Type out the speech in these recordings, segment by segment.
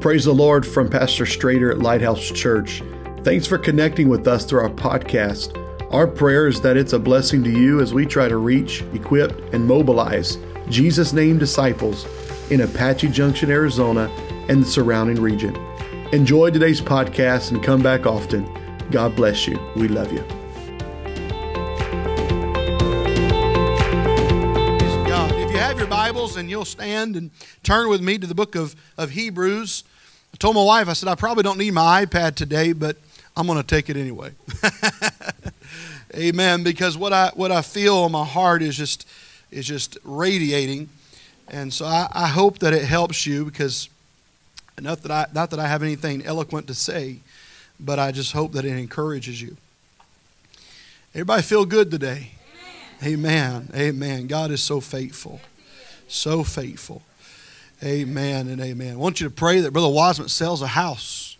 Praise the Lord from Pastor Strader at Lighthouse Church. Thanks for connecting with us through our podcast. Our prayer is that it's a blessing to you as we try to reach, equip, and mobilize Jesus' name disciples in Apache Junction, Arizona, and the surrounding region. Enjoy today's podcast and come back often. God bless you. We love you. Bibles and you'll stand and turn with me to the book of, of Hebrews. I told my wife, I said, I probably don't need my iPad today, but I'm going to take it anyway. Amen. Because what I what I feel in my heart is just is just radiating, and so I, I hope that it helps you because not that I not that I have anything eloquent to say, but I just hope that it encourages you. Everybody feel good today. Amen. Amen. God is so faithful. So faithful. Amen and amen. I want you to pray that Brother Wiseman sells a house.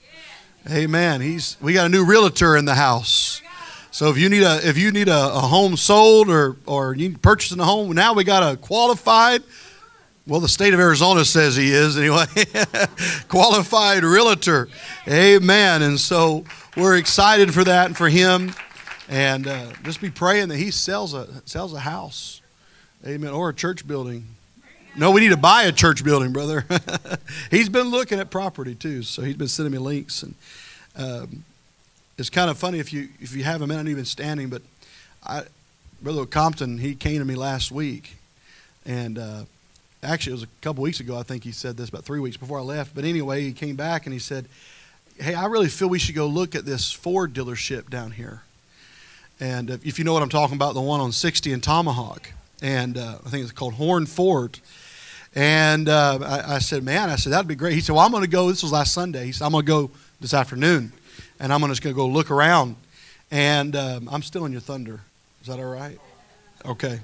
Amen. He's we got a new realtor in the house. So if you need a if you need a, a home sold or or you purchasing a home, now we got a qualified well, the state of Arizona says he is anyway. qualified realtor. Amen. And so we're excited for that and for him. And uh, just be praying that he sells a sells a house. Amen. Or a church building. No, we need to buy a church building, brother. he's been looking at property too, so he's been sending me links, and um, it's kind of funny if you if you have a minute even standing. But I, brother Compton, he came to me last week, and uh, actually it was a couple weeks ago. I think he said this about three weeks before I left. But anyway, he came back and he said, "Hey, I really feel we should go look at this Ford dealership down here." And if you know what I'm talking about, the one on 60 and Tomahawk, and uh, I think it's called Horn Ford. And uh, I, I, said, man, I said, that'd be great. He said, well, I'm going to go. This was last Sunday. He said, I'm going to go this afternoon, and I'm just going to go look around. And um, I'm still in your thunder. Is that all right? Okay.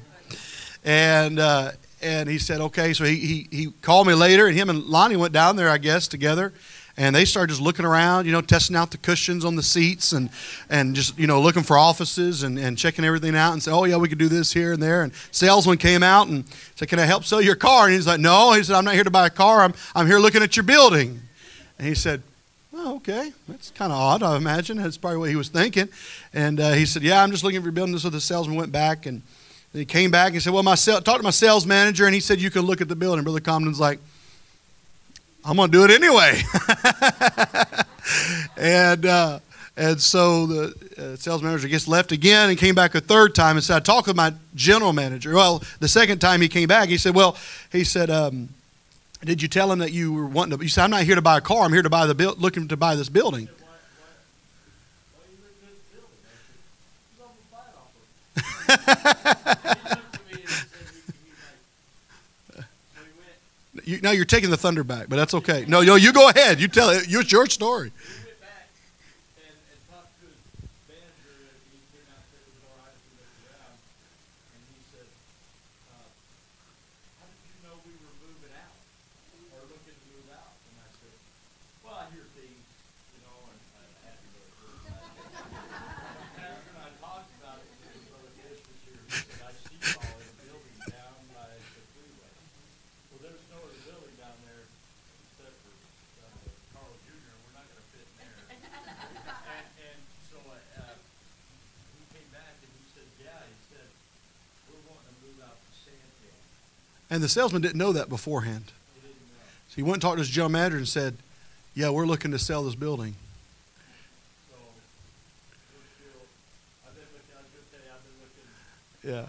And uh, and he said, okay. So he, he, he called me later, and him and Lonnie went down there, I guess, together and they started just looking around, you know, testing out the cushions on the seats and, and just, you know, looking for offices and, and checking everything out and say, oh, yeah, we could do this here and there. And salesman came out and said, can I help sell your car? And he's like, no. He said, I'm not here to buy a car. I'm, I'm here looking at your building. And he said, oh, okay. That's kind of odd, I imagine. That's probably what he was thinking. And uh, he said, yeah, I'm just looking for your building. So the salesman went back and he came back and said, well, my sales, talked to my sales manager and he said, you can look at the building. Brother Compton's like, I'm going to do it anyway. and uh, and so the uh, sales manager gets left again and came back a third time and said, I talked with my general manager. Well, the second time he came back, he said, Well, he said, um, Did you tell him that you were wanting to? You said, I'm not here to buy a car. I'm here to buy the build, looking to buy this building. you, now you're taking the thunder back, but that's okay. No, no, you go ahead. You tell it. It's your story. The salesman didn't know that beforehand. So he went and talked to his general manager and said, Yeah, we're looking to sell this building. Yeah.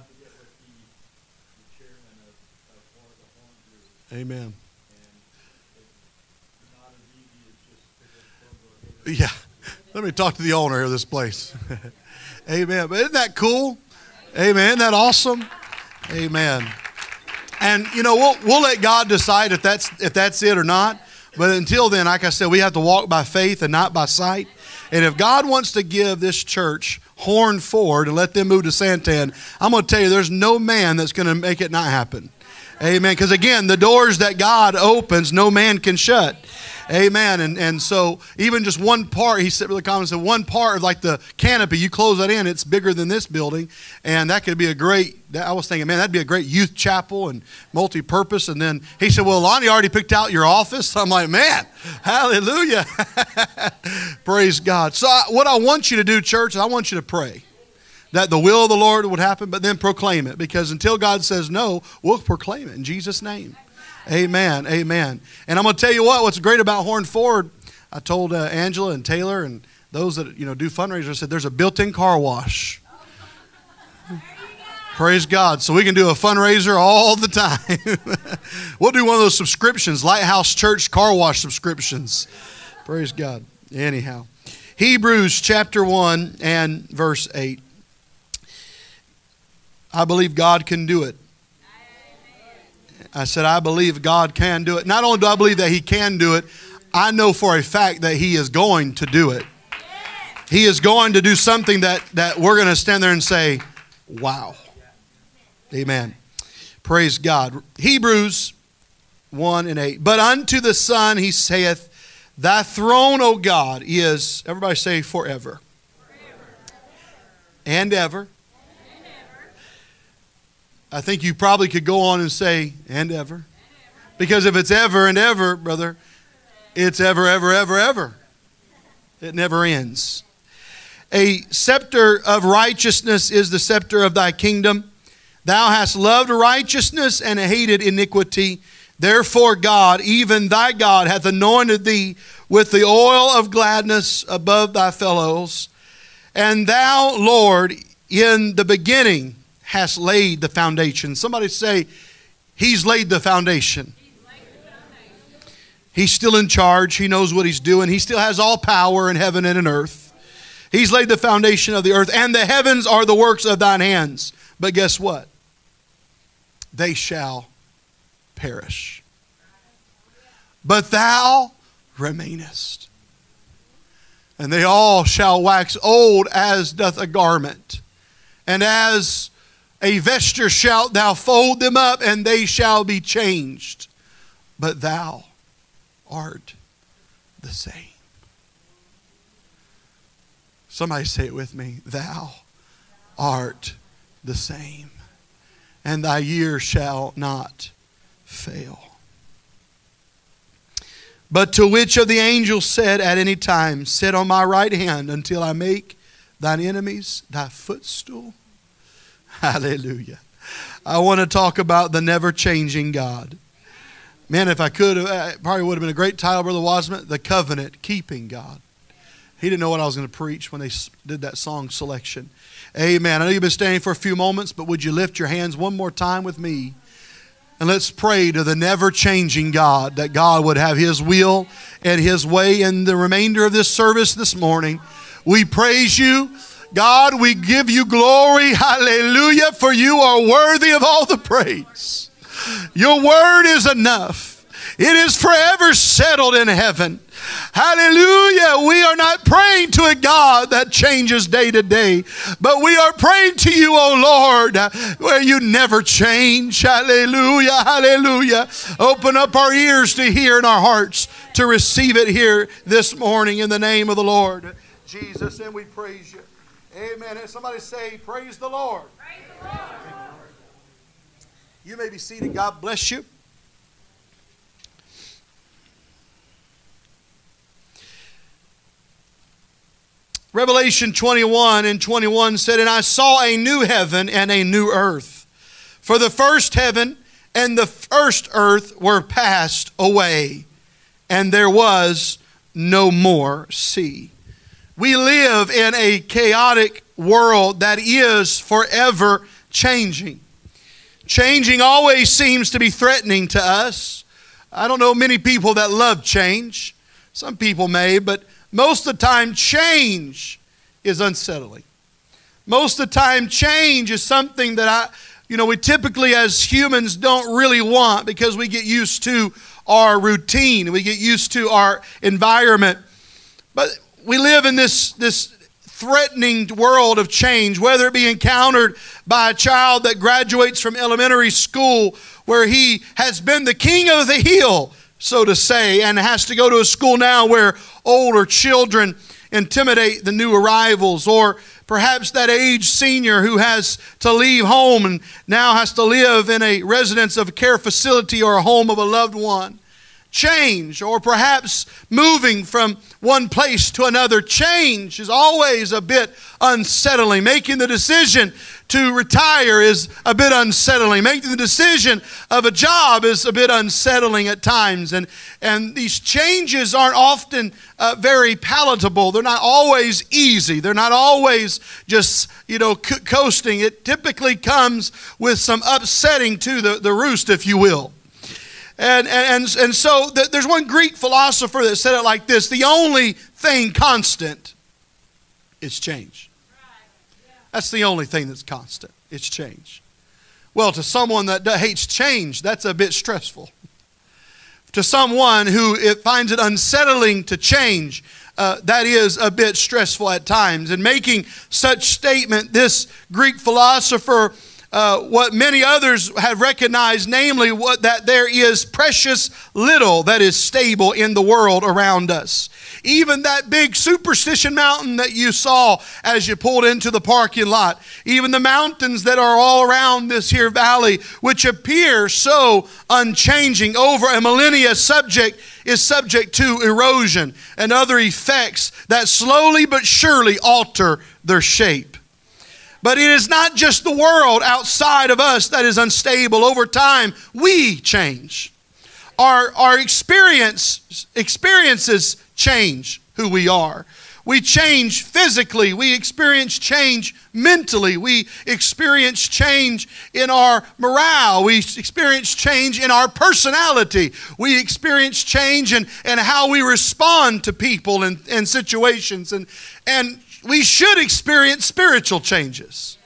Amen. Yeah. Let me talk to the owner of this place. Amen. But isn't that cool? Amen. Isn't that awesome? Amen. And you know, we'll, we'll let God decide if that's if that's it or not. But until then, like I said, we have to walk by faith and not by sight. And if God wants to give this church Horn Ford and let them move to Santan, I'm going to tell you, there's no man that's going to make it not happen. Amen. Because again, the doors that God opens, no man can shut. Amen. And and so even just one part, he said really common said one part of like the canopy, you close that in, it's bigger than this building, and that could be a great. I was thinking, man, that'd be a great youth chapel and multi-purpose. And then he said, well, Lonnie already picked out your office. I'm like, man, hallelujah, praise God. So I, what I want you to do, church, is I want you to pray that the will of the Lord would happen, but then proclaim it because until God says no, we'll proclaim it in Jesus' name. Amen. Amen. And I'm going to tell you what, what's great about Horn Ford, I told uh, Angela and Taylor and those that you know do fundraisers, I said there's a built-in car wash. Praise God. So we can do a fundraiser all the time. we'll do one of those subscriptions, Lighthouse Church car wash subscriptions. Praise God. Anyhow, Hebrews chapter 1 and verse 8. I believe God can do it. I said, I believe God can do it. Not only do I believe that He can do it, I know for a fact that He is going to do it. He is going to do something that, that we're going to stand there and say, wow. Amen. Praise God. Hebrews 1 and 8. But unto the Son he saith, Thy throne, O God, is, everybody say, forever. forever. And ever. I think you probably could go on and say, and ever. Because if it's ever and ever, brother, it's ever, ever, ever, ever. It never ends. A scepter of righteousness is the scepter of thy kingdom. Thou hast loved righteousness and hated iniquity. Therefore, God, even thy God, hath anointed thee with the oil of gladness above thy fellows. And thou, Lord, in the beginning, has laid the foundation. Somebody say, He's laid the foundation. He's still in charge. He knows what he's doing. He still has all power in heaven and in earth. He's laid the foundation of the earth, and the heavens are the works of thine hands. But guess what? They shall perish. But thou remainest. And they all shall wax old as doth a garment. And as a vesture shalt thou fold them up, and they shall be changed. But thou art the same. Somebody say it with me. Thou art the same, and thy year shall not fail. But to which of the angels said at any time, Sit on my right hand until I make thine enemies thy footstool? Hallelujah. I want to talk about the never changing God. Man, if I could, uh, it probably would have been a great title, Brother Wasman, The Covenant Keeping God. He didn't know what I was going to preach when they did that song selection. Amen. I know you've been standing for a few moments, but would you lift your hands one more time with me? And let's pray to the never changing God that God would have His will and His way in the remainder of this service this morning. We praise you. God, we give you glory. Hallelujah. For you are worthy of all the praise. Your word is enough. It is forever settled in heaven. Hallelujah. We are not praying to a God that changes day to day, but we are praying to you, O Lord, where you never change. Hallelujah. Hallelujah. Open up our ears to hear and our hearts to receive it here this morning in the name of the Lord Jesus, and we praise you. Amen. And somebody say, Praise the Lord. Praise the Lord. You may be seated. God bless you. Revelation 21 and 21 said, And I saw a new heaven and a new earth. For the first heaven and the first earth were passed away, and there was no more sea. We live in a chaotic world that is forever changing. Changing always seems to be threatening to us. I don't know many people that love change. Some people may, but most of the time, change is unsettling. Most of the time, change is something that I, you know, we typically as humans don't really want because we get used to our routine, we get used to our environment. But we live in this, this threatening world of change, whether it be encountered by a child that graduates from elementary school where he has been the king of the hill so to say, and has to go to a school now where older children intimidate the new arrivals, or perhaps that aged senior who has to leave home and now has to live in a residence of a care facility or a home of a loved one. Change, or perhaps moving from one place to another. Change is always a bit unsettling. Making the decision to retire is a bit unsettling. Making the decision of a job is a bit unsettling at times. And, and these changes aren't often uh, very palatable. They're not always easy. They're not always just, you know, co- coasting. It typically comes with some upsetting to the, the roost, if you will. And, and, and so there's one Greek philosopher that said it like this the only thing constant is change. That's the only thing that's constant. It's change. Well, to someone that hates change, that's a bit stressful. To someone who it finds it unsettling to change, uh, that is a bit stressful at times. And making such statement, this Greek philosopher uh, what many others have recognized, namely what, that there is precious little that is stable in the world around us. Even that big superstition mountain that you saw as you pulled into the parking lot, even the mountains that are all around this here valley, which appear so unchanging over a millennia subject is subject to erosion and other effects that slowly but surely alter their shape. But it is not just the world outside of us that is unstable. Over time, we change. Our, our experience, experiences change who we are. We change physically. We experience change mentally. We experience change in our morale. We experience change in our personality. We experience change in, in how we respond to people and, and situations. And, and we should experience spiritual changes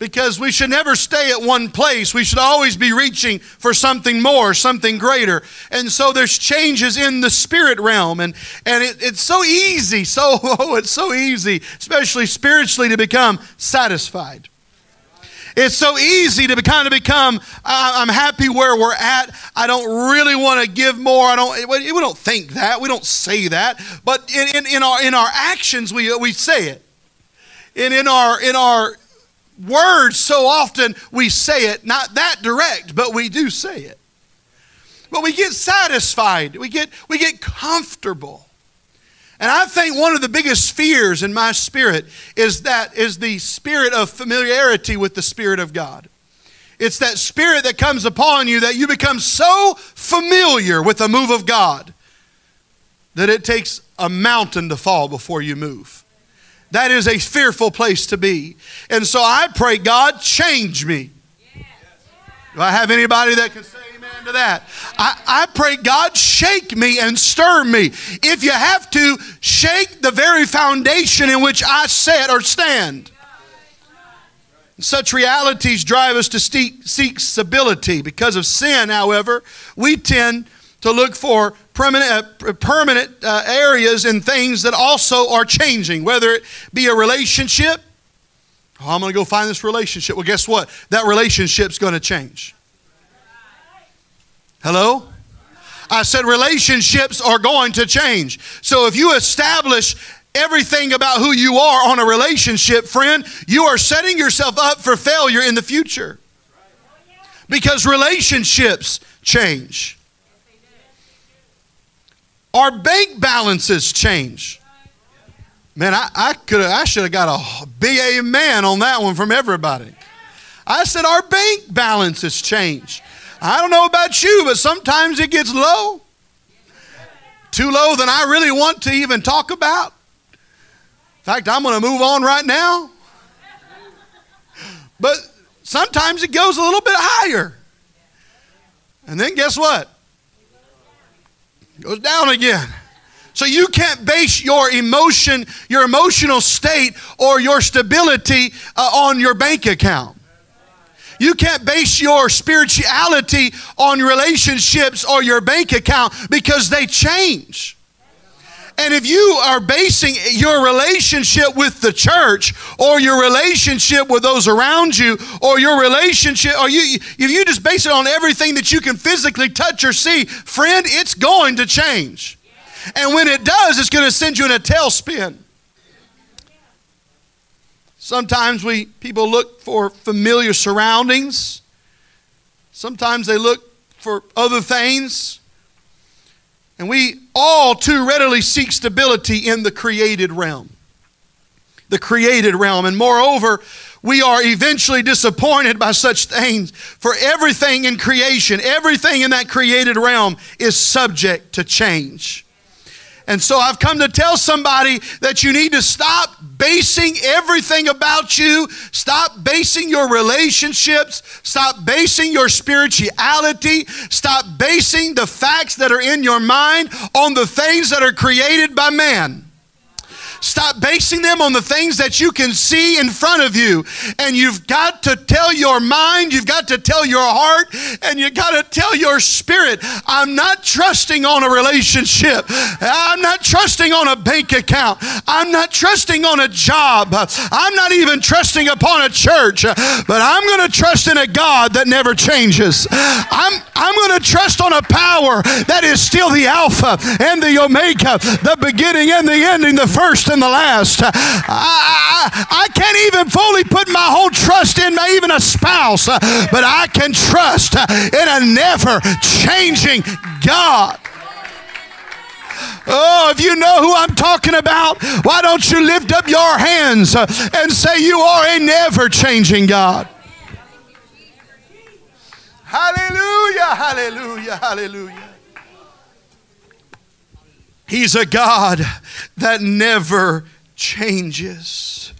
because we should never stay at one place. We should always be reaching for something more, something greater. And so there's changes in the spirit realm. And, and it, it's so easy, so, oh, it's so easy, especially spiritually, to become satisfied. It's so easy to be, kind of become, I'm happy where we're at. I don't really want to give more. I don't, we don't think that. We don't say that. But in, in, in, our, in our actions, we, we say it. And in our, in our words, so often we say it, not that direct, but we do say it. But we get satisfied. We get, we get comfortable. And I think one of the biggest fears in my spirit is that is the spirit of familiarity with the Spirit of God. It's that spirit that comes upon you that you become so familiar with the move of God that it takes a mountain to fall before you move. That is a fearful place to be. And so I pray, God, change me. Do I have anybody that can say amen to that? I, I pray, God, shake me and stir me. If you have to, shake the very foundation in which I sit or stand. Such realities drive us to seek, seek stability. Because of sin, however, we tend to look for permanent, uh, permanent uh, areas and things that also are changing, whether it be a relationship. Oh, I'm going to go find this relationship. Well, guess what? That relationship's going to change. Hello? I said relationships are going to change. So if you establish everything about who you are on a relationship, friend, you are setting yourself up for failure in the future. Because relationships change. Our bank balances change. Man, I, I could I should have got a big amen on that one from everybody. I said our bank balances change. I don't know about you, but sometimes it gets low. Too low than I really want to even talk about. In fact, I'm going to move on right now. But sometimes it goes a little bit higher. And then guess what? It goes down again. So you can't base your emotion, your emotional state, or your stability uh, on your bank account. You can't base your spirituality on relationships or your bank account because they change. And if you are basing your relationship with the church or your relationship with those around you or your relationship, or you, if you just base it on everything that you can physically touch or see, friend, it's going to change. And when it does, it's going to send you in a tailspin. Sometimes we people look for familiar surroundings. Sometimes they look for other things. And we all too readily seek stability in the created realm. The created realm. And moreover, we are eventually disappointed by such things. For everything in creation, everything in that created realm is subject to change. And so I've come to tell somebody that you need to stop basing everything about you, stop basing your relationships, stop basing your spirituality, stop basing the facts that are in your mind on the things that are created by man. Stop basing them on the things that you can see in front of you. And you've got to tell your mind, you've got to tell your heart, and you've got to tell your spirit, I'm not trusting on a relationship. I'm not trusting on a bank account. I'm not trusting on a job. I'm not even trusting upon a church. But I'm going to trust in a God that never changes. I'm, I'm going to trust on a power that is still the Alpha and the Omega, the beginning and the ending, the first and the last. I, I, I can't even fully put my whole trust in my, even a spouse, uh, but I can trust uh, in a never changing God. Oh, if you know who I'm talking about, why don't you lift up your hands uh, and say, You are a never changing God? Hallelujah, hallelujah, hallelujah. He's a God that never changes.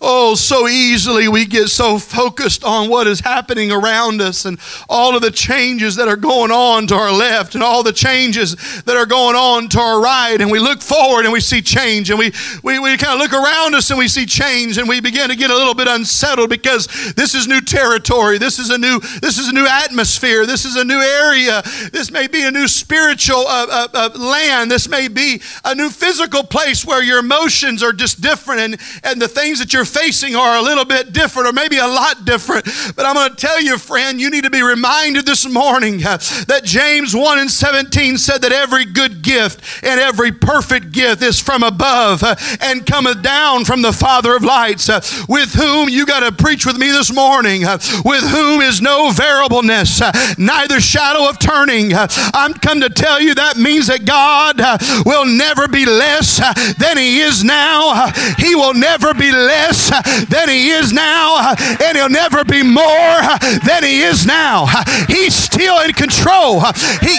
Oh, so easily we get so focused on what is happening around us and all of the changes that are going on to our left and all the changes that are going on to our right. And we look forward and we see change. And we, we, we kind of look around us and we see change. And we begin to get a little bit unsettled because this is new territory. This is a new, this is a new atmosphere. This is a new area. This may be a new spiritual uh, uh, uh, land. This may be a new physical place where your emotions are just different and, and the things that you're facing are a little bit different or maybe a lot different. But I'm going to tell you, friend, you need to be reminded this morning uh, that James 1 and 17 said that every good gift and every perfect gift is from above uh, and cometh down from the Father of lights, uh, with whom you got to preach with me this morning, with whom is no variableness, neither shadow of turning. I'm come to tell you that means that God will never be less than He is now. He will never be less less than he is now, and he'll never be more than he is now. He's still in control. He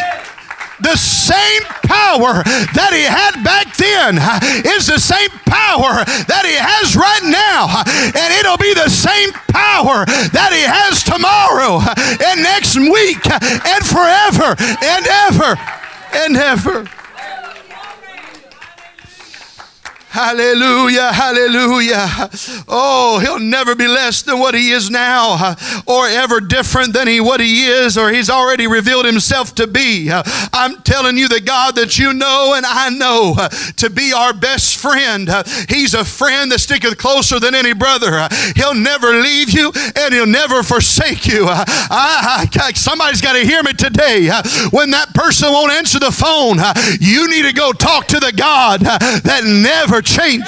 the same power that he had back then is the same power that he has right now. And it'll be the same power that he has tomorrow and next week and forever and ever and ever. Hallelujah, hallelujah. Oh, he'll never be less than what he is now or ever different than he what he is or he's already revealed himself to be. I'm telling you the God that you know and I know to be our best friend. He's a friend that sticketh closer than any brother. He'll never leave you and he'll never forsake you. I, I, somebody's got to hear me today. When that person won't answer the phone, you need to go talk to the God that never change.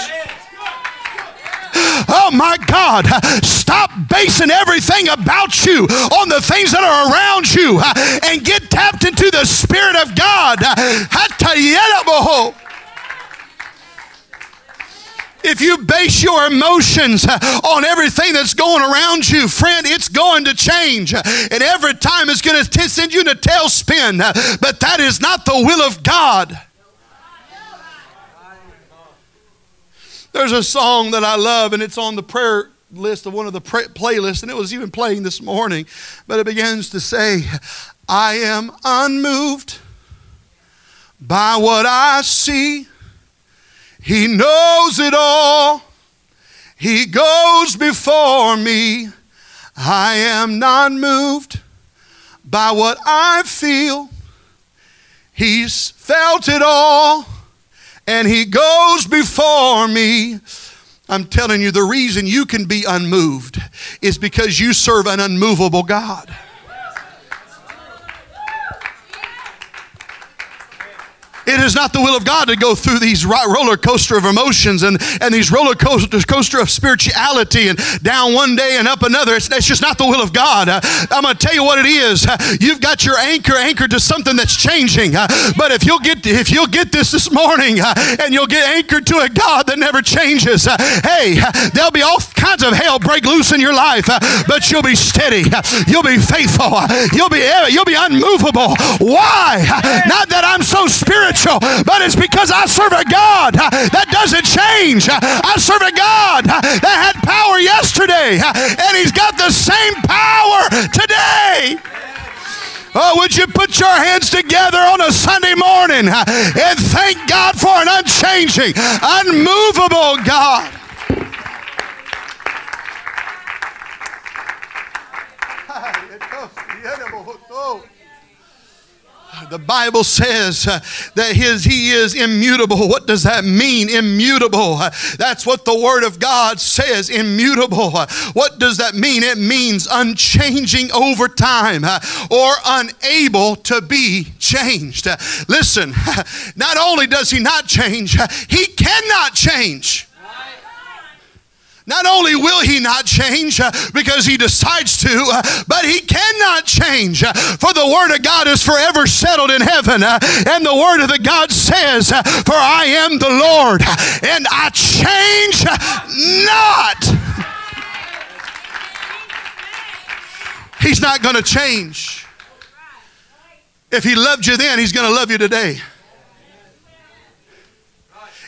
Oh my God, stop basing everything about you on the things that are around you and get tapped into the Spirit of God. If you base your emotions on everything that's going around you, friend, it's going to change. And every time it's going to send you in a tailspin. But that is not the will of God. There's a song that I love, and it's on the prayer list of one of the playlists, and it was even playing this morning. But it begins to say, I am unmoved by what I see. He knows it all. He goes before me. I am not moved by what I feel. He's felt it all and he goes before me. I'm telling you, the reason you can be unmoved is because you serve an unmovable God. It is not the will of God to go through these roller coaster of emotions and, and these roller coaster of spirituality and down one day and up another. It's, it's just not the will of God. Uh, I'm going to tell you what it is. Uh, you've got your anchor anchored to something that's changing. Uh, but if you'll get if you'll get this this morning uh, and you'll get anchored to a God that never changes, uh, hey, uh, there'll be all kinds of hell break loose in your life, but you'll be steady. You'll be faithful. You'll be you'll be unmovable. Why? Not that I'm so spiritual spiritual, but it's because I serve a God uh, that doesn't change. Uh, I serve a God uh, that had power yesterday, and He's got the same power today. Oh, would you put your hands together on a Sunday morning and thank God for an unchanging, unmovable God? The Bible says uh, that his, he is immutable. What does that mean? Immutable. Uh, that's what the Word of God says. Immutable. Uh, what does that mean? It means unchanging over time or unable to be changed. Listen, not only does he not change, he cannot change. Not only will he not change uh, because he decides to, uh, but he cannot change. Uh, for the word of God is forever settled in heaven. And the word of the God says, For I am the Lord, and I change not. He's not going to change. If he loved you then, he's going to love you today.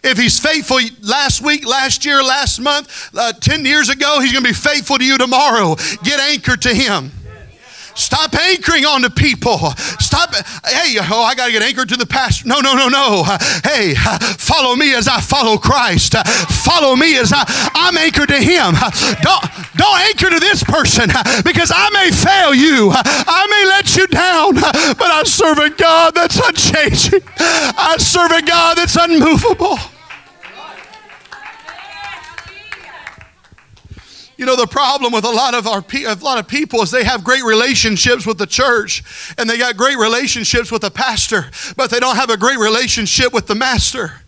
If he's faithful last week, last year, last month, uh, 10 years ago, he's going to be faithful to you tomorrow. Get anchored to him. Stop anchoring on the people. Stop. Hey, oh, I got to get anchored to the pastor. No, no, no, no. Hey, follow me as I follow Christ. Follow me as I, I'm anchored to Him. Don't, don't anchor to this person because I may fail you. I may let you down, but I serve a God that's unchanging. I serve a God that's unmovable. You know, the problem with a lot of our a lot of people is they have great relationships with the church and they got great relationships with the pastor, but they don't have a great relationship with the master.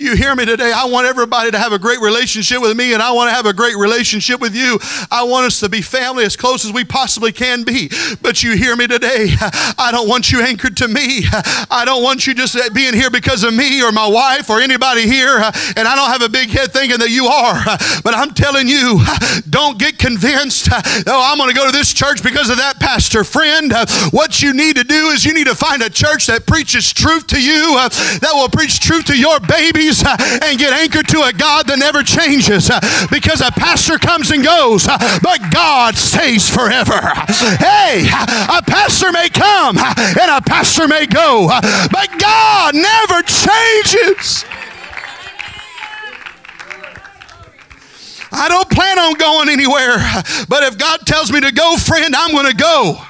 You hear me today? I want everybody to have a great relationship with me, and I want to have a great relationship with you. I want us to be family as close as we possibly can be. But you hear me today? I don't want you anchored to me. I don't want you just being here because of me or my wife or anybody here. And I don't have a big head thinking that you are. But I'm telling you, don't get convinced. Oh, I'm going to go to this church because of that pastor. Friend, what you need to do is you need to find a church that preaches truth to you, that will preach truth to your baby uh, and get anchored to a God that never changes uh, because a pastor comes and goes, uh, but God stays forever. Hey, a pastor may come and a pastor may go, but God never changes. I don't plan on going anywhere, but if God tells me to go, friend, I'm going to go.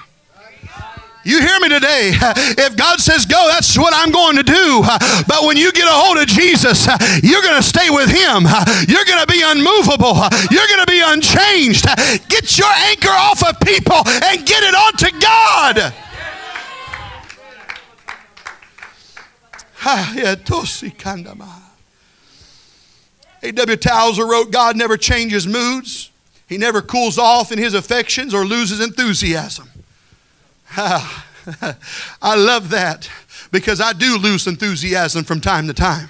You hear me today? If God says go, that's what I'm going to do. But when you get a hold of Jesus, you're going to stay with Him. You're going to be unmovable. You're going to be unchanged. Get your anchor off of people and get it onto God. A.W. Tozer wrote, God never changes moods. He never cools off in his affections or loses enthusiasm. I love that because I do lose enthusiasm from time to time.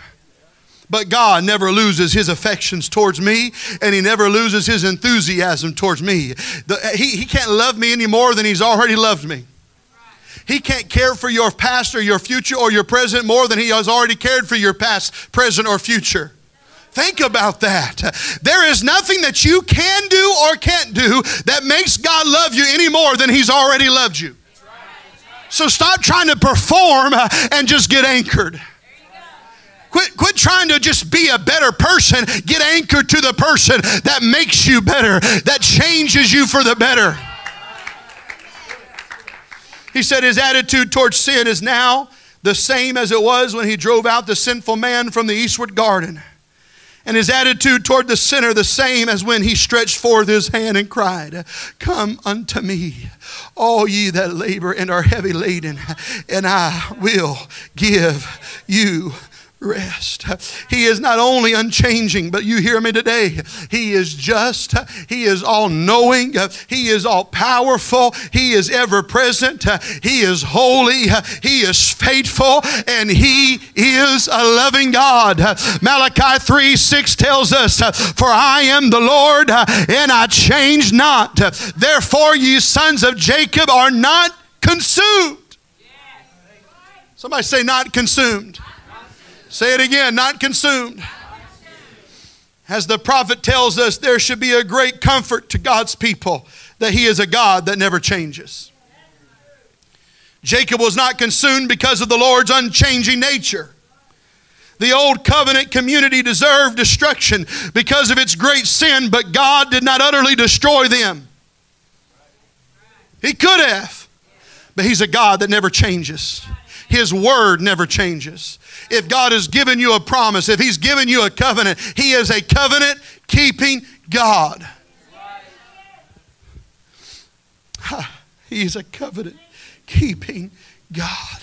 But God never loses his affections towards me, and he never loses his enthusiasm towards me. The, he, he can't love me any more than he's already loved me. He can't care for your past or your future or your present more than he has already cared for your past, present, or future. Think about that. There is nothing that you can do or can't do that makes God love you any more than he's already loved you. So stop trying to perform uh, and just get anchored. Quit, quit trying to just be a better person. Get anchored to the person that makes you better, that changes you for the better. He said his attitude towards sin is now the same as it was when he drove out the sinful man from the eastward garden. And his attitude toward the sinner the same as when he stretched forth his hand and cried, Come unto me, all ye that labor and are heavy laden, and I will give you rest. He is not only unchanging, but you hear me today. He is just. He is all knowing. He is all powerful. He is ever present. He is holy. He is faithful. And He is a loving God. Malachi 3 6 tells us, For I am the Lord and I change not. Therefore, ye sons of Jacob are not consumed. Somebody say, not consumed. Say it again, not consumed. As the prophet tells us, there should be a great comfort to God's people that He is a God that never changes. Jacob was not consumed because of the Lord's unchanging nature. The old covenant community deserved destruction because of its great sin, but God did not utterly destroy them. He could have, but He's a God that never changes. His word never changes. If God has given you a promise, if He's given you a covenant, He is a covenant keeping God. He's a covenant keeping God.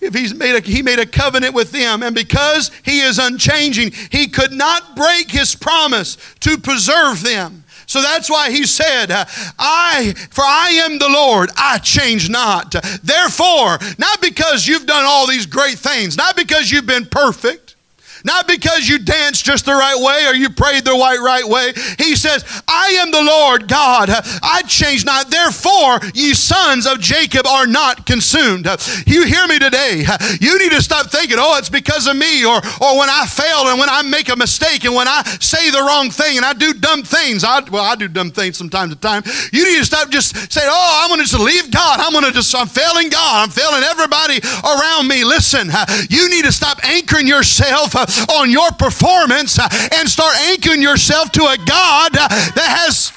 If he's made a, he made a covenant with them, and because he is unchanging, he could not break his promise to preserve them. So that's why he said, I, for I am the Lord, I change not. Therefore, not because you've done all these great things, not because you've been perfect, not because you danced just the right way or you prayed the right, right way. He says, I am the Lord God. I change not. Therefore, ye sons of Jacob are not consumed. You hear me today. You need to stop thinking, oh, it's because of me or, or when I fail and when I make a mistake and when I say the wrong thing and I do dumb things. I, well, I do dumb things from time to time. You need to stop just saying, oh, I'm going to just leave God. I'm going to just, I'm failing God. I'm failing everybody around me. Listen, you need to stop anchoring yourself on your performance uh, and start anchoring yourself to a God uh, that has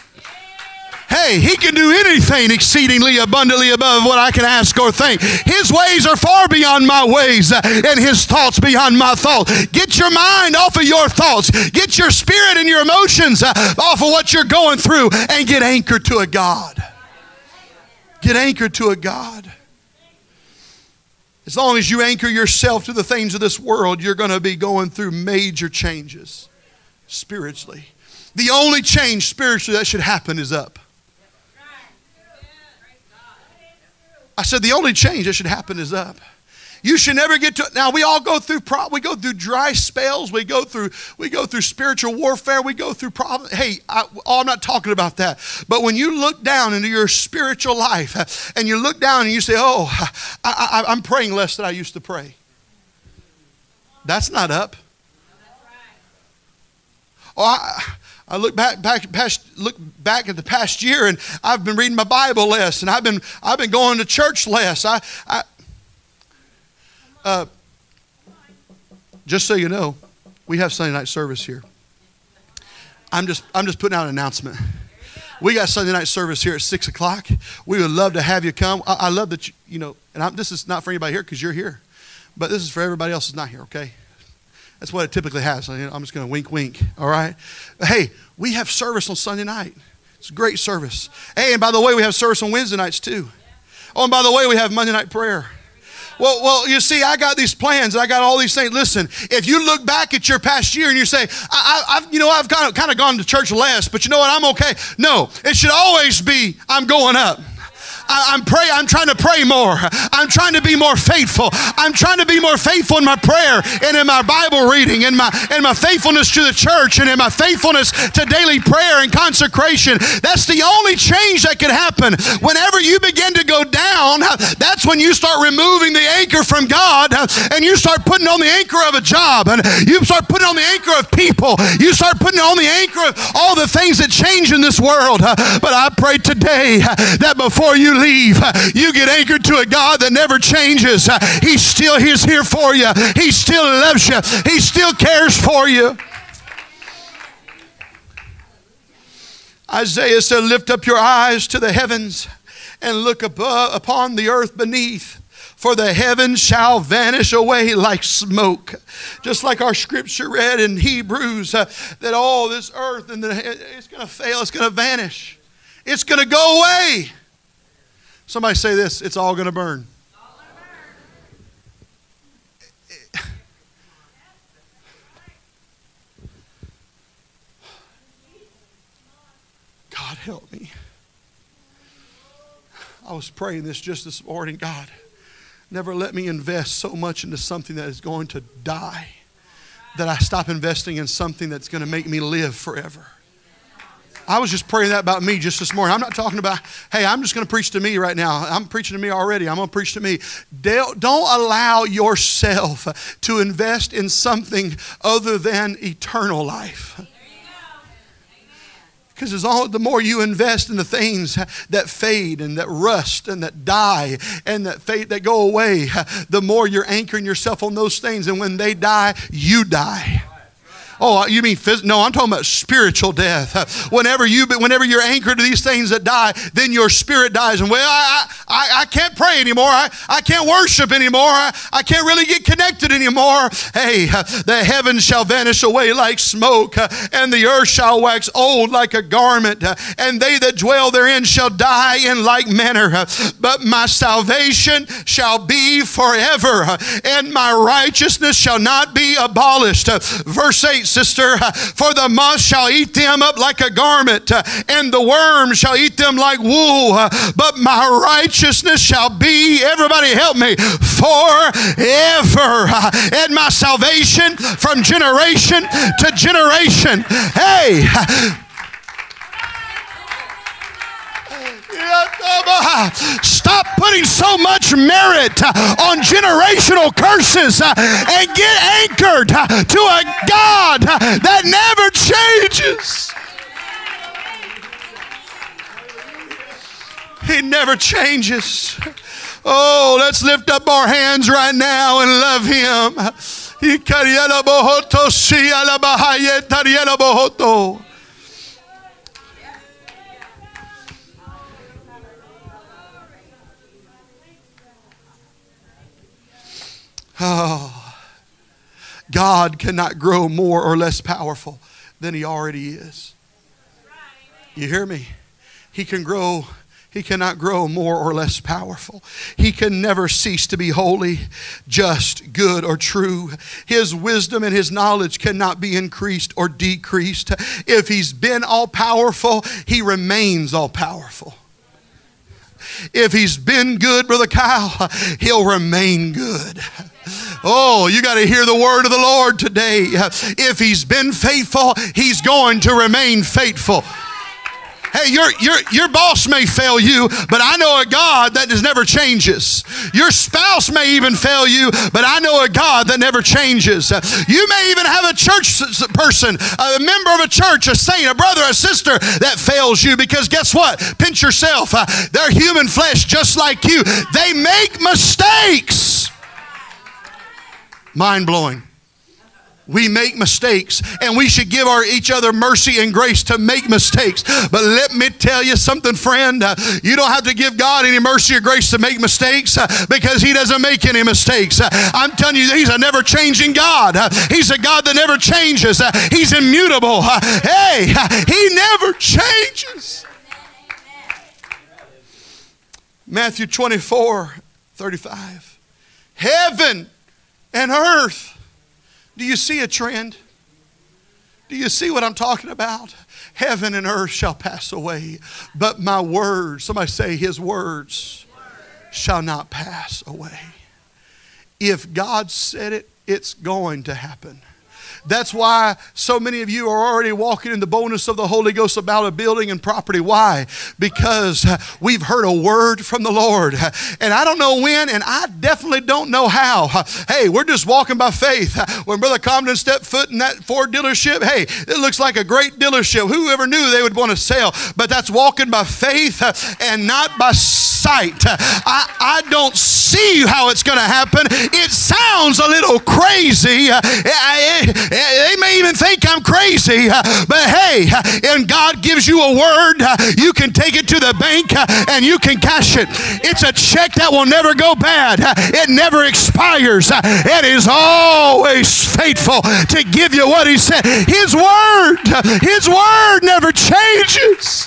Hey, he can do anything exceedingly abundantly above what I can ask or think. His ways are far beyond my ways uh, and his thoughts beyond my thoughts. Get your mind off of your thoughts. Get your spirit and your emotions off of what you're going through and get anchored to a God. Get anchored to a God. As long as you anchor yourself to the things of this world, you're going to be going through major changes spiritually. The only change spiritually that should happen is up. I said, the only change that should happen is up. You should never get to now we all go through pro, we go through dry spells, we go through we go through spiritual warfare, we go through problems. Hey, I, oh, I'm not talking about that. But when you look down into your spiritual life uh, and you look down and you say, "Oh, I, I, I'm praying less than I used to pray." That's not up. Oh, I, I look back, back past, look back at the past year, and I've been reading my Bible less, and I've been I've been going to church less. I, I uh, just so you know, we have Sunday night service here. I'm just, I'm just putting out an announcement. We got Sunday night service here at six o'clock. We would love to have you come. I, I love that you, you know, and I'm, this is not for anybody here because you're here, but this is for everybody else who's not here. Okay, that's what it typically has. I'm just going to wink, wink. All right. Hey, we have service on Sunday night. It's a great service. Hey, and by the way, we have service on Wednesday nights too. Oh, and by the way, we have Monday night prayer. Well, well, you see, I got these plans and I got all these things. Listen, if you look back at your past year and you say, I, have you know, I've kind of, kind of gone to church less, but you know what, I'm okay. No, it should always be, I'm going up. I, am pray. I'm trying to pray more. I'm trying to be more faithful. I'm trying to be more faithful in my prayer and in my Bible reading and my and my faithfulness to the church and in my faithfulness to daily prayer and consecration. That's the only change that can happen. Whenever you begin to go down, that's when you start removing the anchor from God and you start putting on the anchor of a job and you start putting on the anchor of people. You start putting on the anchor of all the things that change in this world. But I pray today that before you leave, you get anchored to a God that never changes. He still is here for you. He still loves you. He still cares for you. Isaiah said, Lift up your eyes to the heavens and look above, upon the earth beneath. For the heavens shall vanish away like smoke. Just like our scripture read in Hebrews uh, that all this earth and the, it's going to fail, it's going to vanish, it's going to go away. Somebody say this it's all going to burn. God help me. I was praying this just this morning. God, never let me invest so much into something that is going to die that I stop investing in something that's going to make me live forever. I was just praying that about me just this morning. I'm not talking about, hey, I'm just going to preach to me right now. I'm preaching to me already. I'm going to preach to me. Don't allow yourself to invest in something other than eternal life. Because the more you invest in the things that fade and that rust and that die and that fade that go away, the more you're anchoring yourself on those things. And when they die, you die. Oh, you mean phys- no? I'm talking about spiritual death. Whenever you, whenever you're anchored to these things that die, then your spirit dies. And well, I, I, I can't pray anymore. I, I can't worship anymore. I, I can't really get connected anymore. Hey, the heavens shall vanish away like smoke, and the earth shall wax old like a garment, and they that dwell therein shall die in like manner. But my salvation shall be forever, and my righteousness shall not be abolished. Verse 8 sister. For the moth shall eat them up like a garment, uh, and the worm shall eat them like wool. Uh, but my righteousness shall be, everybody help me, forever. Uh, and my salvation from generation to generation. Hey, Stop putting so much merit uh, on generational curses uh, and get anchored uh, to a God that never changes. He never changes. Oh, let's lift up our hands right now and love Him. Oh, God cannot grow more or less powerful than He already is. You hear me? He can grow he cannot grow more or less powerful. He can never cease to be holy, just, good, or true. His wisdom and his knowledge cannot be increased or decreased. If he's been all powerful, he remains all powerful. If he's been good, Brother Kyle, he'll remain good. Oh, you got to hear the word of the Lord today. If he's been faithful, he's going to remain faithful. Hey, your, your, your boss may fail you, but I know a God that never changes. Your spouse may even fail you, but I know a God that never changes. You may even have a church person, a member of a church, a saint, a brother, a sister that fails you because guess what? Pinch yourself. They're human flesh just like you. They make mistakes. Mind blowing. We make mistakes and we should give our each other mercy and grace to make mistakes. But let me tell you something, friend. Uh, you don't have to give God any mercy or grace to make mistakes uh, because He doesn't make any mistakes. Uh, I'm telling you, He's a never changing God. Uh, he's a God that never changes, uh, He's immutable. Uh, hey, He never changes. Matthew 24 35. Heaven and earth do you see a trend? Do you see what I'm talking about? Heaven and earth shall pass away, but my words, somebody say, His words shall not pass away. If God said it, it's going to happen. That's why so many of you are already walking in the boldness of the Holy Ghost about a building and property. Why? Because we've heard a word from the Lord. And I don't know when, and I definitely don't know how. Hey, we're just walking by faith. When Brother Comden stepped foot in that Ford dealership, hey, it looks like a great dealership. Whoever knew they would want to sell? But that's walking by faith and not by sight sight. I, I don't see how it's going to happen. It sounds a little crazy. Uh, they may even think I'm crazy, uh, but hey, uh, and God gives you a word, you can take it to the bank and you can cash it. It's a check that will never go bad, it never expires. It is always faithful to give you what He said. His word, His word never changes.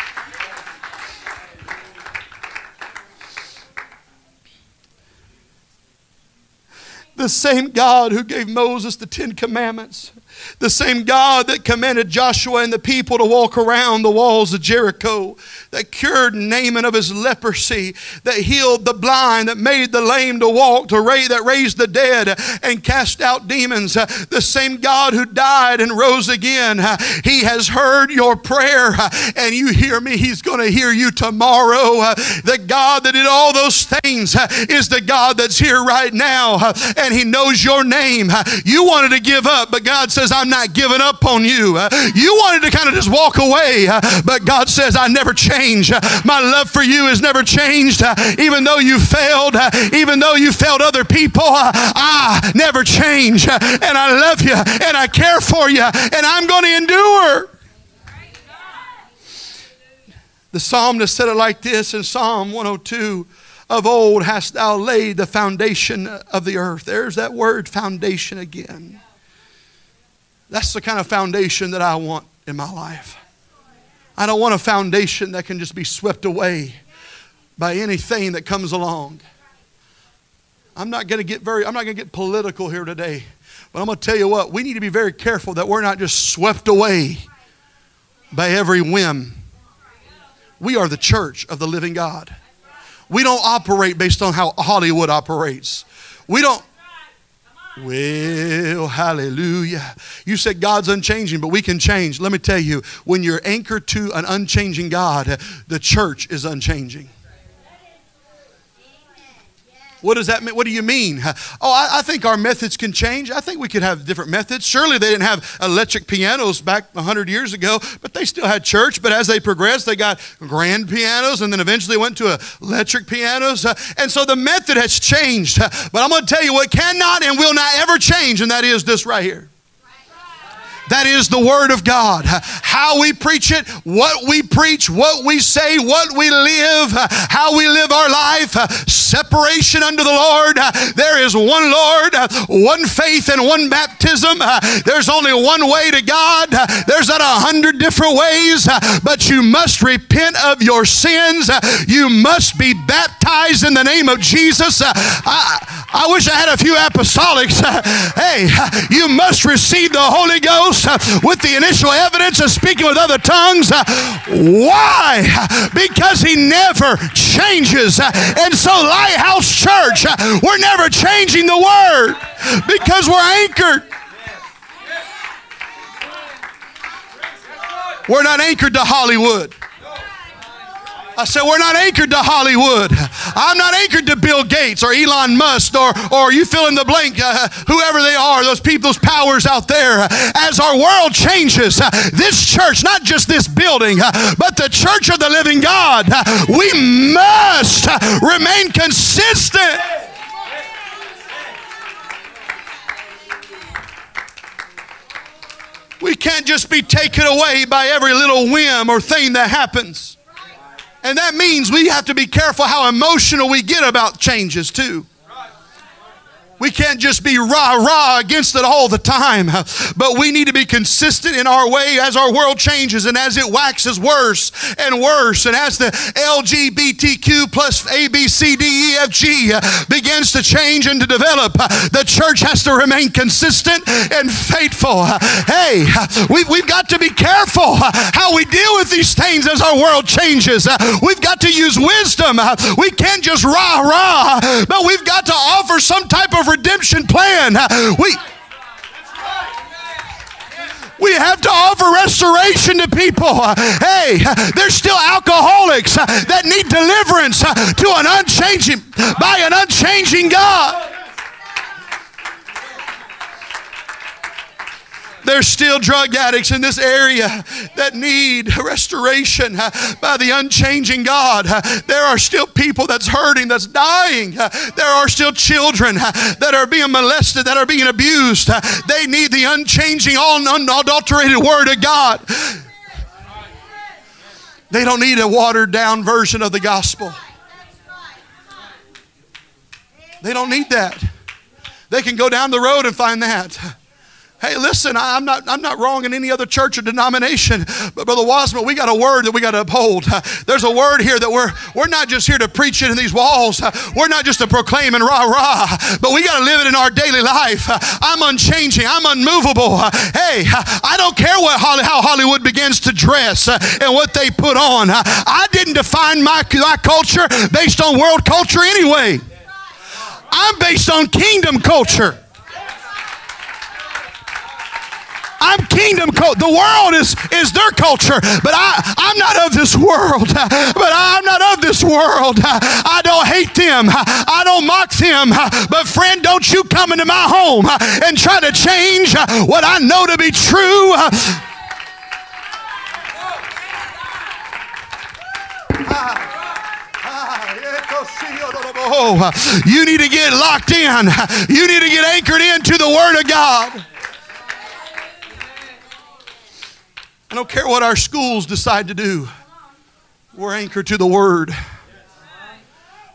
The same God who gave Moses the Ten Commandments the same God that commanded Joshua and the people to walk around the walls of Jericho, that cured Naaman of his leprosy, that healed the blind, that made the lame to walk, to raise, that raised the dead and cast out demons. The same God who died and rose again, He has heard your prayer and you hear me. He's going to hear you tomorrow. The God that did all those things is the God that's here right now and He knows your name. You wanted to give up, but God says, I'm not giving up on you. Uh, you wanted to kind of just walk away, uh, but God says, I never change. Uh, my love for you has never changed. Even though you failed, even though you failed other people, I never change. And I love you and I care for you and I'm going to endure. The psalmist said it like this in Psalm 102 Of old hast thou laid the foundation of the earth. There's that word, foundation again. That's the kind of foundation that I want in my life. I don't want a foundation that can just be swept away by anything that comes along. I'm not going to get very I'm not going to get political here today. But I'm going to tell you what, we need to be very careful that we're not just swept away by every whim. We are the church of the living God. We don't operate based on how Hollywood operates. We don't well, hallelujah. You said God's unchanging, but we can change. Let me tell you, when you're anchored to an unchanging God, the church is unchanging. What does that mean? What do you mean? Oh, I, I, think our methods can change. I think we could have different methods. Surely they didn't have electric pianos back 100 years ago, but they still had church. But as they progressed, they got grand pianos and then eventually went to electric pianos. Uh, and so the method has changed. But I'm going to tell you what cannot and will not ever change, and that is this right here. That is the Word of God. How we preach it, what we preach, what we say, what we live, how we live our life, separation unto the Lord. There is one Lord, one faith, and one baptism. There's only one way to God. There's not a hundred different ways, but you must repent of your sins. You must be baptized in the name of Jesus. I, I wish I had a few apostolics. Hey, you must receive the Holy Ghost Uh, with the initial evidence of speaking with other tongues. Uh, why? Because he never changes. Uh, and so, Lighthouse Church, we're never changing the word because we're anchored. We're not anchored to Hollywood. I said, we're not anchored to Hollywood. I'm not anchored to Bill Gates or Elon Musk or, or you fill in the blank, uh, whoever they are, those people, those powers out there. As our world changes, this church, not just this building, but the church of the living God, we must remain consistent. We can't just be taken away by every little whim or thing that happens. And that means we have to be careful how emotional we get about changes, too. We can't just be rah rah against it all the time, but we need to be consistent in our way as our world changes and as it waxes worse and worse, and as the LGBTQ plus A, B, C, D, E, F, G begins to change and to develop. The church has to remain consistent and faithful. Hey, we've, we've got to be careful how we deal with these things as our world changes. We've got to use wisdom. We can't just rah rah, but we've got to offer some type of redemption plan. Uh, we, we have to offer restoration to people. Uh, hey, uh, there's still alcoholics that need deliverance to an unchanging by an unchanging God. There's still drug addicts in this area that need restoration by the unchanging God. There are still people that's hurting, that's dying. There are still children that are being molested, that are being abused. They need the unchanging, unadulterated Word of God. They don't need a watered down version of the gospel. They don't need that. They can go down the road and find that. Hey, listen, I'm not, I'm not wrong in any other church or denomination, but Brother Wasman, we got a word that we got to uphold. There's a word here that we're, we're not just here to preach it in these walls. We're not just to proclaim and rah rah, but we got to live it in our daily life. I'm unchanging. I'm unmovable. Hey, I don't care what how Hollywood begins to dress and what they put on. I didn't define my, my culture based on world culture anyway. I'm based on kingdom culture. I'm kingdom culture. The world is, is their culture, but I, I'm not of this world. But I'm not of this world. I don't hate them. I don't mock them. But friend, don't you come into my home and try to change what I know to be true. You need to get locked in. You need to get anchored into the Word of God. I don't care what our schools decide to do, we're anchored to the Word.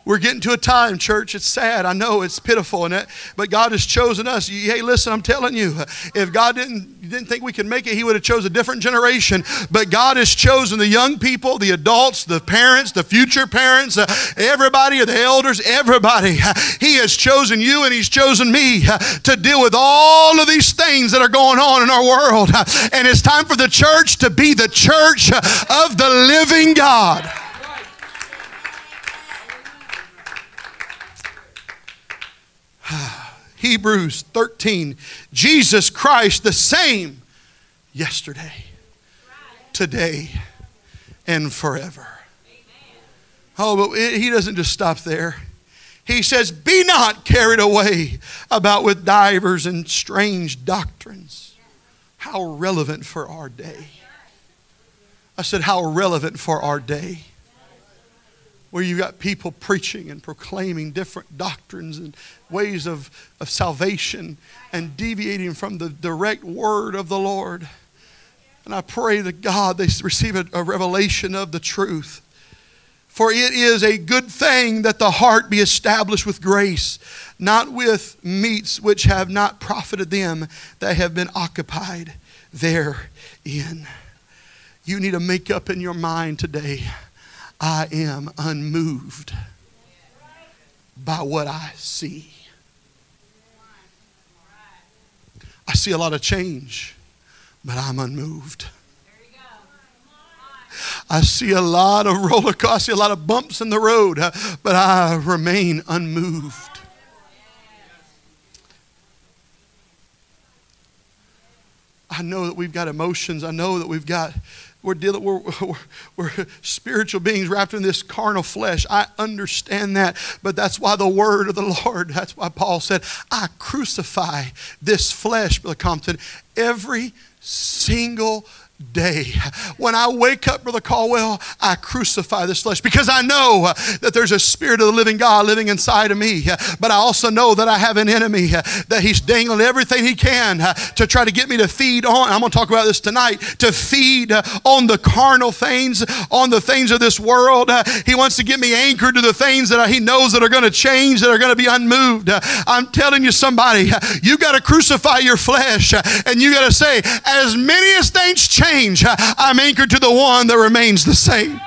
We're getting to a time, church. It's sad. I know it's pitiful, and it, but God has chosen us. Hey, listen, I'm telling you, if God didn't didn't think we could make it, He would have chose a different generation. But God has chosen the young people, the adults, the parents, the future parents, uh, everybody, the elders, everybody. He has chosen you, and He's chosen me uh, to deal with all of these things that are going on in our world. And it's time for the church to be the church of the living God. Hebrews 13. Jesus Christ, the same yesterday, today, and forever. Oh, but he doesn't just stop there. He says, Be not carried away about with divers and strange doctrines. How relevant for our day. I said, How relevant for our day where you've got people preaching and proclaiming different doctrines and ways of, of salvation and deviating from the direct word of the Lord. And I pray that God, they receive a, a revelation of the truth. For it is a good thing that the heart be established with grace, not with meats which have not profited them that have been occupied therein. You need to make up in your mind today I am unmoved by what I see. I see a lot of change, but I'm unmoved. I see a lot of roller coaster, I see a lot of bumps in the road, but I remain unmoved. I know that we've got emotions. I know that we've got we're dealing we're, we're, we're, spiritual beings wrapped in this carnal flesh. I understand that but that's why the word of the lord that's why paul said i crucify this flesh brother compton every single day. When I wake up, Brother Caldwell, I crucify this flesh because I know that there's a spirit of the living God living inside of me. But I also know that I have an enemy that he's dangling everything he can to try to get me to feed on. I'm going to talk about this tonight to feed on the carnal things, on the things of this world. He wants to get me anchored to the things that he knows that are going to change, that are going to be unmoved. I'm telling you, somebody, you got to crucify your flesh and you got to say, as many as things change, change. I'm anchored to the one that remains the same.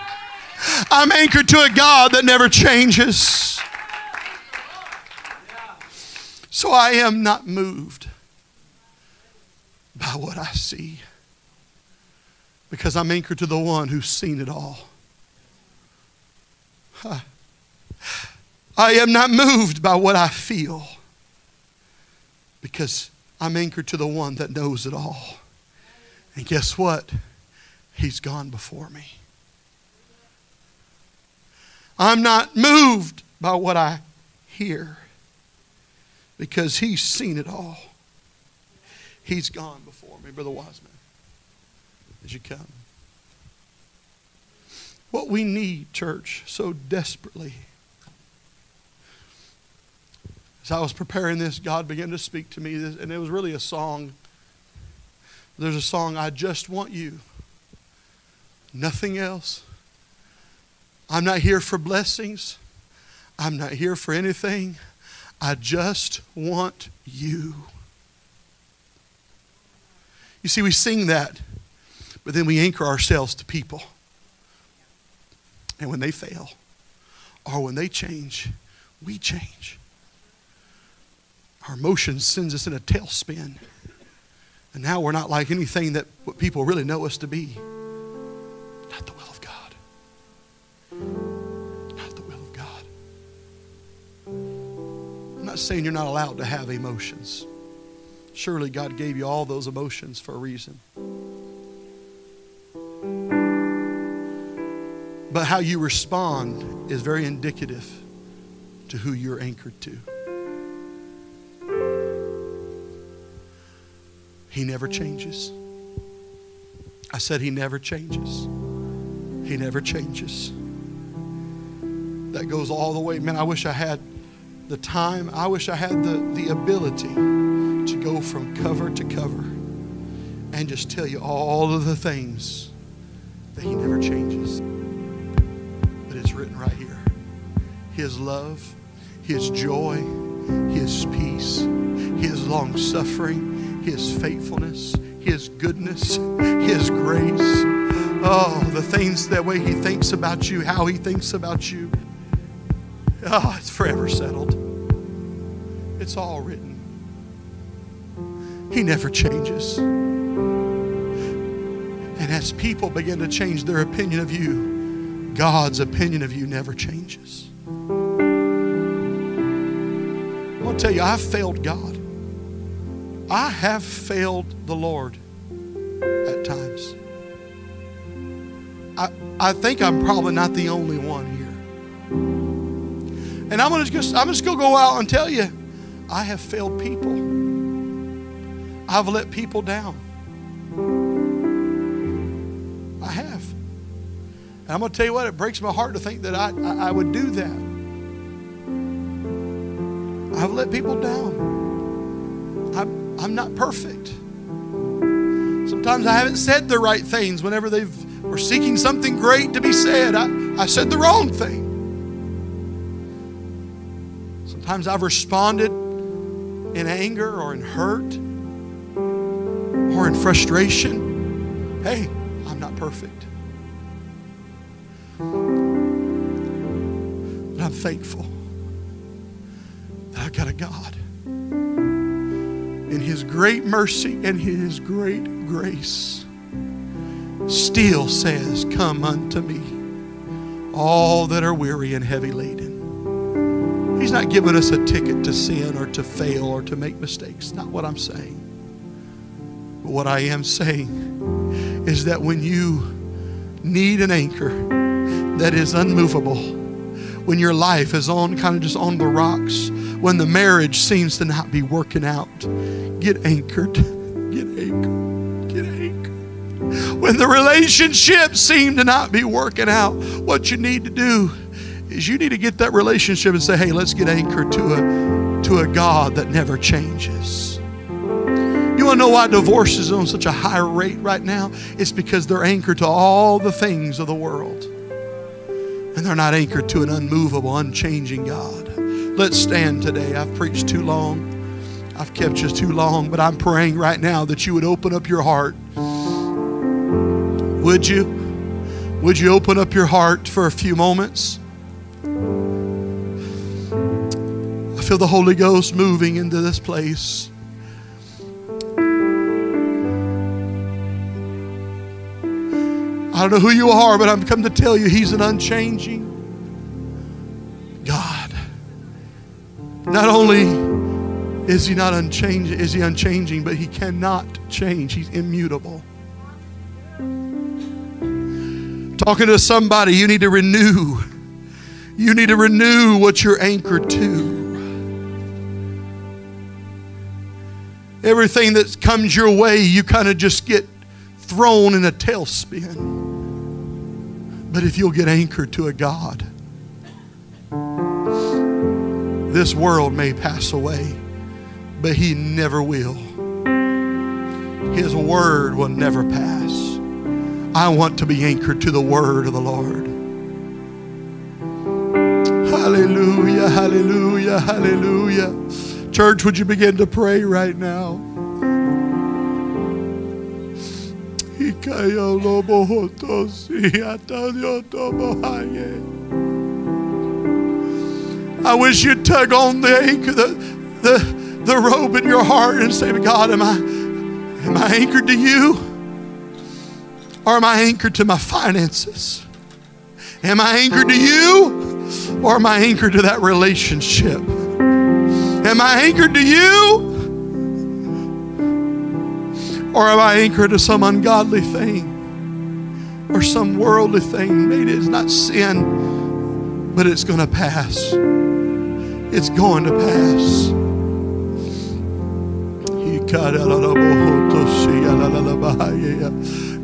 I'm anchored to a God that never changes. So I am not moved by what I see because I'm anchored to the one who's seen it all. I am not moved by what I feel because I'm anchored to the one that knows it all. And guess what? He's gone before me. I'm not moved by what I hear because he's seen it all. He's gone before me, Brother Wiseman, as you come. What we need, church, so desperately. As I was preparing this, God began to speak to me, and it was really a song. There's a song, I Just Want You. Nothing else. I'm not here for blessings. I'm not here for anything. I just want you. You see, we sing that, but then we anchor ourselves to people. And when they fail, or when they change, we change. Our emotions sends us in a tailspin. And now we're not like anything that people really know us to be. Not the will of God. Not the will of God. I'm not saying you're not allowed to have emotions. Surely God gave you all those emotions for a reason. But how you respond is very indicative to who you're anchored to. He never changes. I said, He never changes. He never changes. That goes all the way. Man, I wish I had the time, I wish I had the, the ability to go from cover to cover and just tell you all of the things that He never changes But it's written right here His love, His joy, His peace, His long suffering, His faithfulness, His goodness, His grace. Oh, the things that way He thinks about you, how He thinks about you. Oh, it's forever settled. It's all written. He never changes. And as people begin to change their opinion of you, God's opinion of you never changes. To tell you, I've failed God. I have failed the Lord at times. I, I think I'm probably not the only one here. And I'm gonna just I'm just gonna go out and tell you, I have failed people. I've let people down. I have. And I'm to tell you what, it breaks my heart to think that I, I, I would do that. I've let people down. I'm, not perfect. Sometimes I haven't said the right things whenever they've were seeking something great to be said. I, I said the wrong thing. Sometimes I've responded in anger or in hurt or in frustration. Hey, I'm not perfect. But I'm thankful that I've got a God in His great mercy and His great grace still says, Come unto me, all that are weary and heavy laden. He's not giving us a ticket to sin or to fail or to make mistakes. Not what I'm saying. But what I am saying is that when you need an anchor that is unmovable, when your life is on kind of just on the rocks, when the marriage seems to not be working out, get anchored. Get anchored. Get anchored. When the relationships seem to not be working out, what you need to do is you need to get that relationship and say, hey, let's get anchored to a, to a God that never changes. You want to know why divorce is on such a high rate right now? It's because they're anchored to all the things of the world and they're not anchored to an unmovable, unchanging God. Let's stand today. I've preached too long. I've kept you too long, but I'm praying right now that you would open up your heart. Would you? Would you open up your heart for a few moments? I feel the Holy Ghost moving into this place. I don't know who you are, but I'm come to tell you He's an unchanging Not only is He not unchanging, is He unchanging, but He cannot change. He's immutable. Talking to somebody, you need to renew. You need to renew what you're anchored to. everything that comes your way, you kind of just get thrown in a tailspin. But if you'll get anchored to a God, this world may pass away, but He never will. His word will never pass. I want to be anchored to the word of the Lord. Hallelujah, hallelujah, hallelujah. Church, would you begin to pray right now? I wish you'd tug on the anchor, the, the, the rope in your heart and say, God, am I, am I anchored to you? Or am I anchored to my finances? Am I anchored to you? Or am I anchored to that relationship? Am I anchored to you? Or am I anchored to some ungodly thing or some worldly thing? Maybe it's not sin, but it's going to pass. It's going to pass.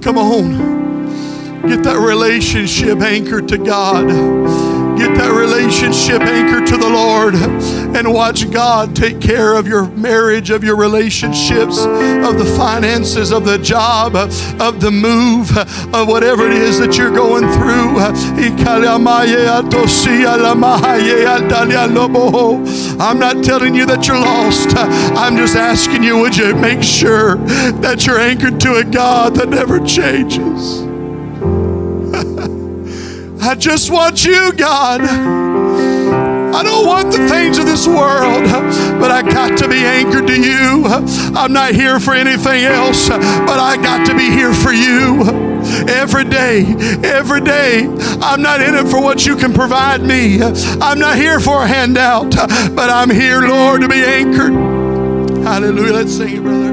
Come on. Get that relationship anchored to God. That relationship anchored to the Lord and watch God take care of your marriage, of your relationships, of the finances, of the job, of the move, of whatever it is that you're going through. I'm not telling you that you're lost. I'm just asking you, would you make sure that you're anchored to a God that never changes? I just want you, God. I don't want the things of this world, but I got to be anchored to you. I'm not here for anything else, but I got to be here for you every day, every day. I'm not in it for what you can provide me. I'm not here for a handout, but I'm here, Lord, to be anchored. Hallelujah. Let's sing it, brother.